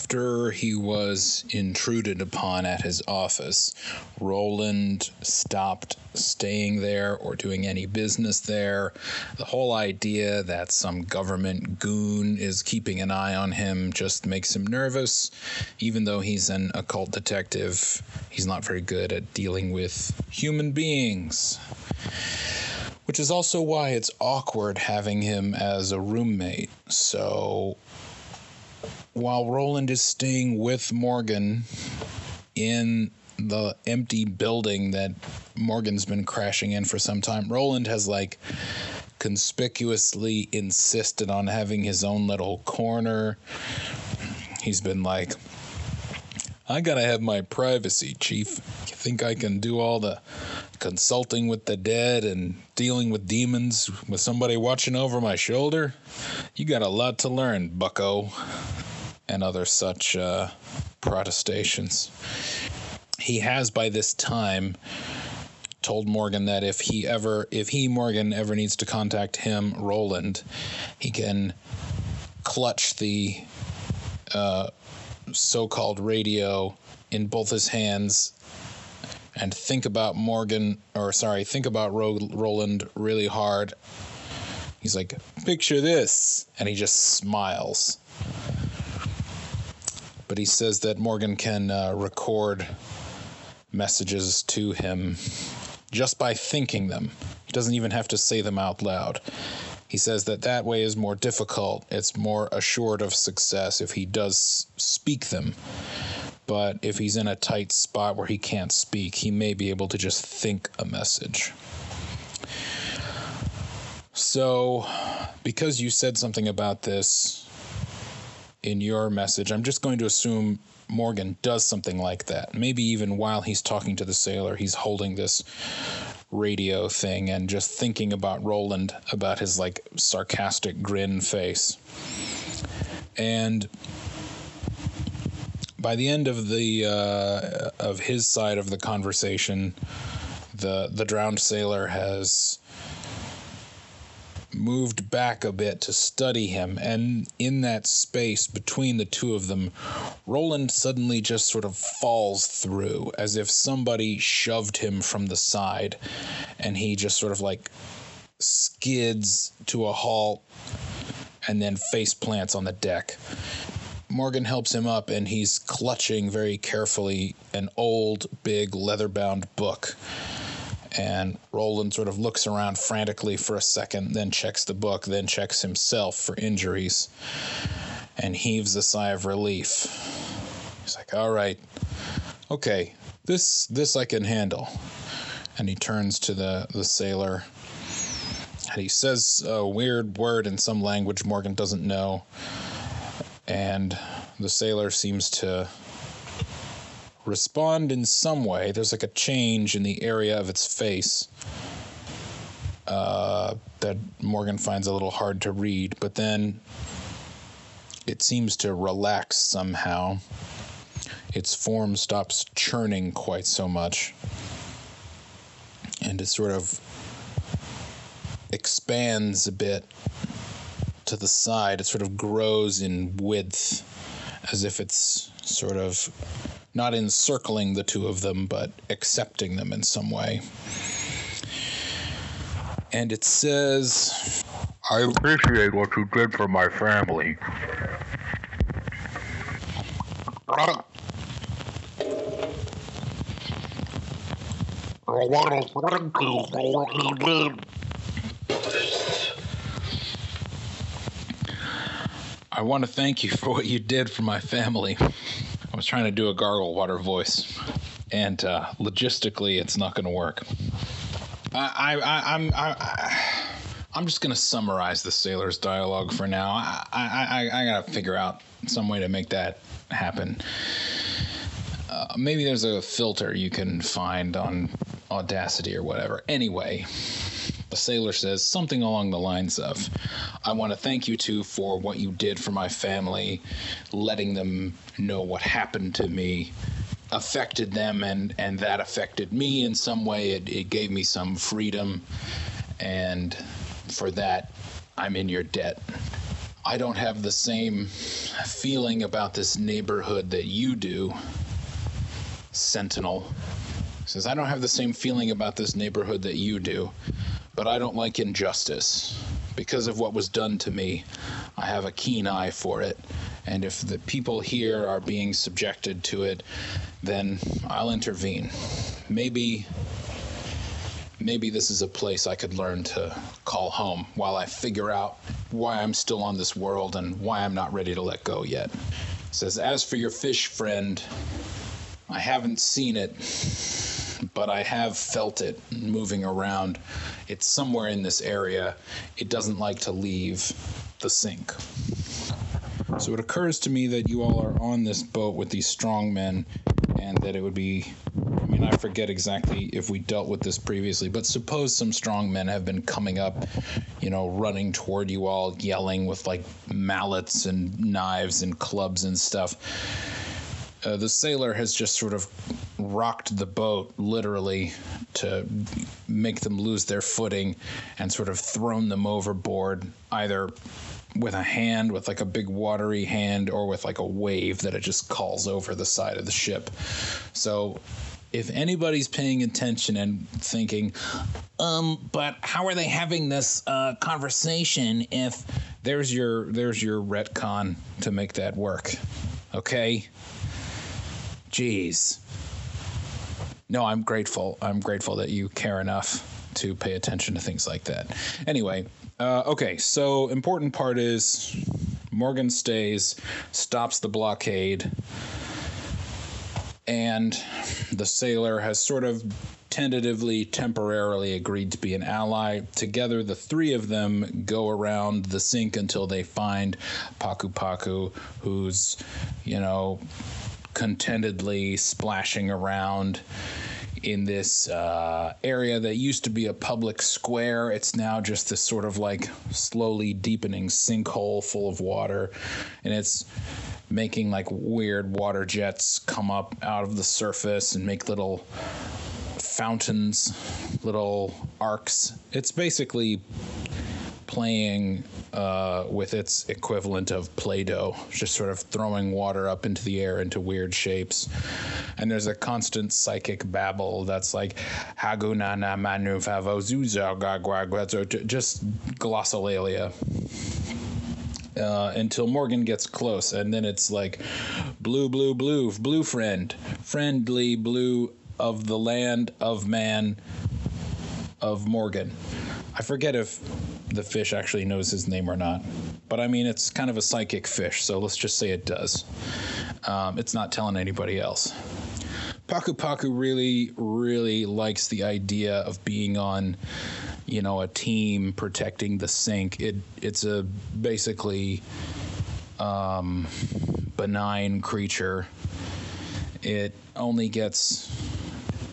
after he was intruded upon at his office, Roland stopped staying there or doing any business there. The whole idea that some government goon is keeping an eye on him just makes him nervous. Even though he's an occult detective, he's not very good at dealing with human beings. Which is also why it's awkward having him as a roommate. So while Roland is staying with Morgan in the empty building that Morgan's been crashing in for some time, Roland has like conspicuously insisted on having his own little corner. He's been like, I gotta have my privacy, Chief. You think I can do all the consulting with the dead and dealing with demons with somebody watching over my shoulder? You got a lot to learn, bucko and other such uh, protestations. He has by this time told Morgan that if he ever, if he, Morgan, ever needs to contact him, Roland, he can clutch the uh, so called radio in both his hands and think about Morgan, or sorry, think about Ro- Roland really hard. He's like, picture this. And he just smiles but he says that Morgan can uh, record messages to him just by thinking them. He doesn't even have to say them out loud. He says that that way is more difficult. It's more assured of success if he does speak them. But if he's in a tight spot where he can't speak, he may be able to just think a message. So, because you said something about this in your message, I'm just going to assume Morgan does something like that. Maybe even while he's talking to the sailor, he's holding this radio thing and just thinking about Roland, about his like sarcastic grin face. And by the end of the uh, of his side of the conversation, the the drowned sailor has moved back a bit to study him, and in that space between the two of them, Roland suddenly just sort of falls through as if somebody shoved him from the side, and he just sort of like skids to a halt and then face plants on the deck. Morgan helps him up, and he's clutching very carefully an old, big, leather bound book and Roland sort of looks around frantically for a second, then checks the book, then checks himself for injuries, and heaves a sigh of relief. He's like, "All right, okay, this this I can handle." And he turns to the the sailor, and he says a weird word in some language Morgan doesn't know, and the sailor seems to respond in some way. There's like a change in the area of its face uh, that Morgan finds a little hard to read, but then it seems to relax somehow. Its form stops churning quite so much, and it sort of expands a bit to the side. It sort of grows in width as if it's sort of not encircling the two of them, but accepting them in some way. And it says, I appreciate what you did for my family. I want to thank you for what you did. I want to thank you for what you did for my family. I was trying to do a gargle water voice, and uh, logistically, it's not going to work. I, I, I'm, I, I, I'm just going to summarize the sailor's dialogue for now. I, I, I, I got to figure out some way to make that happen. Uh, maybe there's a filter you can find on Audacity or whatever. Anyway, the sailor says something along the lines of, I want to thank you two for what you did for my family, letting them know what happened to me affected them and, and that affected me in some way. It, it gave me some freedom. And for that, I'm in your debt. I don't have the same feeling about this neighborhood that you do, Sentinel. Says, I don't have the same feeling about this neighborhood that you do, but I don't like injustice. Because of what was done to me, I have a keen eye for it. And if the people here are being subjected to it, then I'll intervene. Maybe maybe this is a place I could learn to call home while I figure out why I'm still on this world and why I'm not ready to let go yet. says, As for your fish friend, I haven't seen it, but I have felt it moving around. It's somewhere in this area. It doesn't like to leave the sink. So it occurs to me that you all are on this boat with these strong men, and that it would be I mean, I forget exactly if we dealt with this previously, but suppose some strong men have been coming up, you know, running toward you all, yelling with like mallets and knives and clubs and stuff. Uh, the sailor has just sort of rocked the boat literally to make them lose their footing and sort of thrown them overboard, either with a hand, with like a big watery hand, or with like a wave that it just calls over the side of the ship. So if anybody's paying attention and thinking, um, but how are they having this uh, conversation if there's your there's your retcon to make that work, okay? Jeez. No, I'm grateful. I'm grateful that you care enough to pay attention to things like that. Anyway, uh, okay, so important part is Morgan stays, stops the blockade, and the sailor has sort of tentatively, temporarily agreed to be an ally. Together, the three of them go around the sink until they find Paku Paku, who's, you know, contentedly splashing around in this uh, area that used to be a public square. It's now just this sort of like slowly deepening sinkhole full of water. And it's making like weird water jets come up out of the surface and make little fountains, little arcs. It's basically playing uh, with its equivalent of Play Doh, just sort of throwing water up into the air into weird shapes. And there's a constant psychic babble that's like, Hagunana Manu Favo just glossolalia. Uh, until Morgan gets close, and then it's like, blue, blue, blue, blue friend, friendly blue of the land of man of Morgan. I forget if the fish actually knows his name or not. But I mean, it's kind of a psychic fish, so let's just say it does. Um, it's not telling anybody else. Paku Paku really, really likes the idea of being on, you know, a team protecting the sink. It it's a basically um, benign creature. It only gets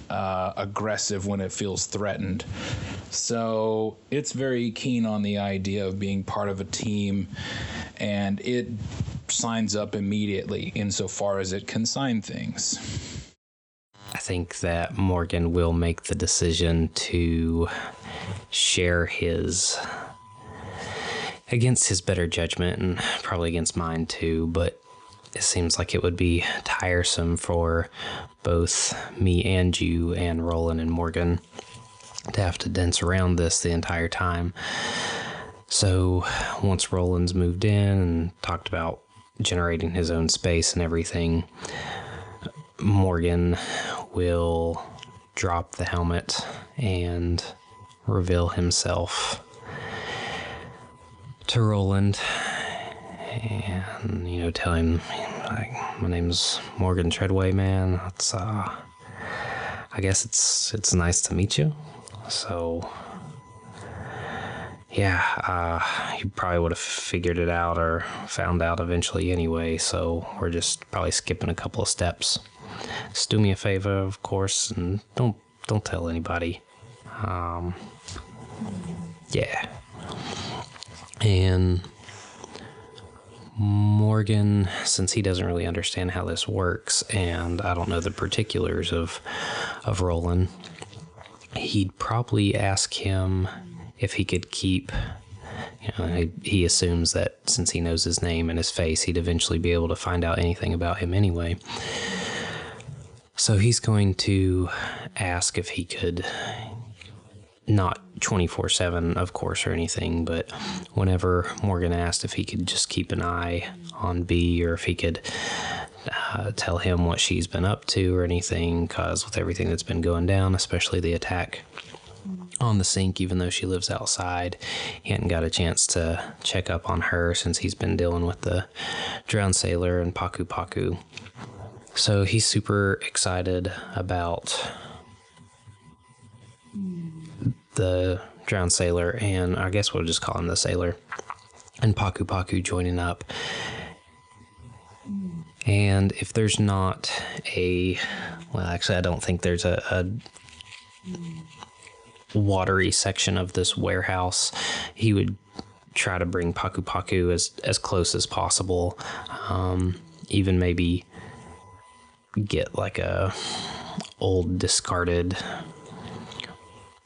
uh, aggressive when it feels threatened. So it's very keen on the idea of being part of a team, and it signs up immediately insofar as it can sign things. I think that Morgan will make the decision to share his against his better judgment and probably against mine too, but it seems like it would be tiresome for both me and you and Roland and Morgan to have to dance around this the entire time. So once Roland's moved in and talked about generating his own space and everything, Morgan will drop the helmet and reveal himself to Roland and you know tell him like my name's Morgan Treadway man it's uh I guess it's it's nice to meet you so yeah uh you probably would have figured it out or found out eventually anyway so we're just probably skipping a couple of steps. Just do me a favor of course and don't don't tell anybody. Um yeah. And Morgan, since he doesn't really understand how this works, and I don't know the particulars of of Roland, he'd probably ask him if he could keep You know, he, he assumes that since he knows his name and his face, he'd eventually be able to find out anything about him anyway. So he's going to ask if he could not 24 7, of course, or anything, but whenever Morgan asked if he could just keep an eye on B or if he could uh, tell him what she's been up to or anything, because with everything that's been going down, especially the attack on the sink, even though she lives outside, he hadn't got a chance to check up on her since he's been dealing with the drowned sailor and Paku Paku. So he's super excited about the drowned sailor, and I guess we'll just call him the sailor, and Paku Paku joining up. And if there's not a, well, actually, I don't think there's a, a watery section of this warehouse, he would try to bring Paku Paku as, as close as possible. Um, even maybe get like a old discarded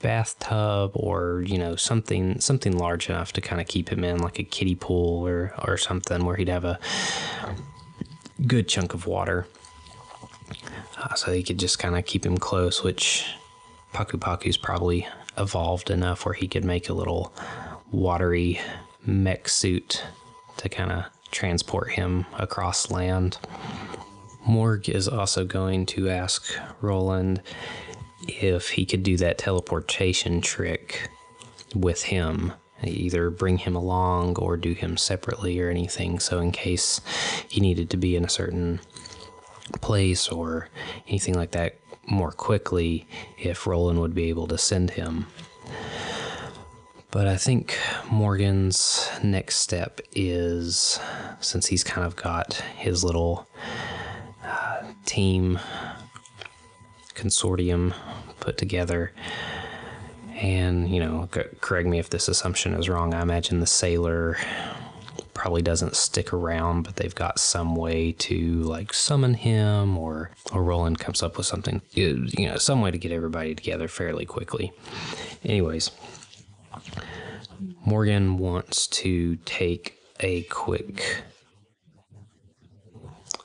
bathtub or you know something something large enough to kind of keep him in like a kiddie pool or or something where he'd have a good chunk of water uh, so he could just kind of keep him close which Paku Paku's probably evolved enough where he could make a little watery mech suit to kind of transport him across land. Morg is also going to ask Roland if he could do that teleportation trick with him. Either bring him along or do him separately or anything. So, in case he needed to be in a certain place or anything like that more quickly, if Roland would be able to send him. But I think Morgan's next step is since he's kind of got his little uh, team consortium put together. And, you know, correct me if this assumption is wrong. I imagine the sailor probably doesn't stick around, but they've got some way to like summon him or or Roland comes up with something you know, some way to get everybody together fairly quickly. Anyways, Morgan wants to take a quick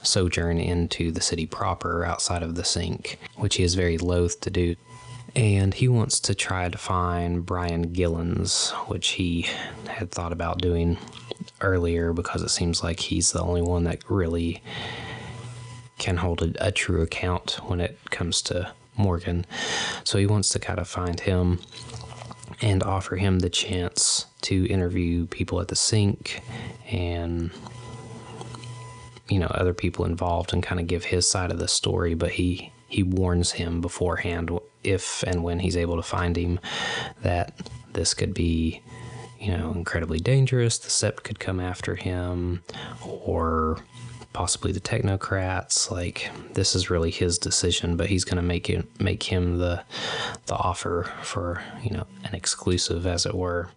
sojourn into the city proper outside of the sink, which he is very loath to do. And he wants to try to find Brian Gillens, which he had thought about doing earlier because it seems like he's the only one that really can hold a, a true account when it comes to Morgan. So he wants to kind of find him and offer him the chance to interview people at the sink and you know other people involved and kind of give his side of the story but he he warns him beforehand if and when he's able to find him that this could be you know incredibly dangerous. The sept could come after him or possibly the technocrats. Like this is really his decision but he's going to make it make him the the offer for you know an exclusive as it were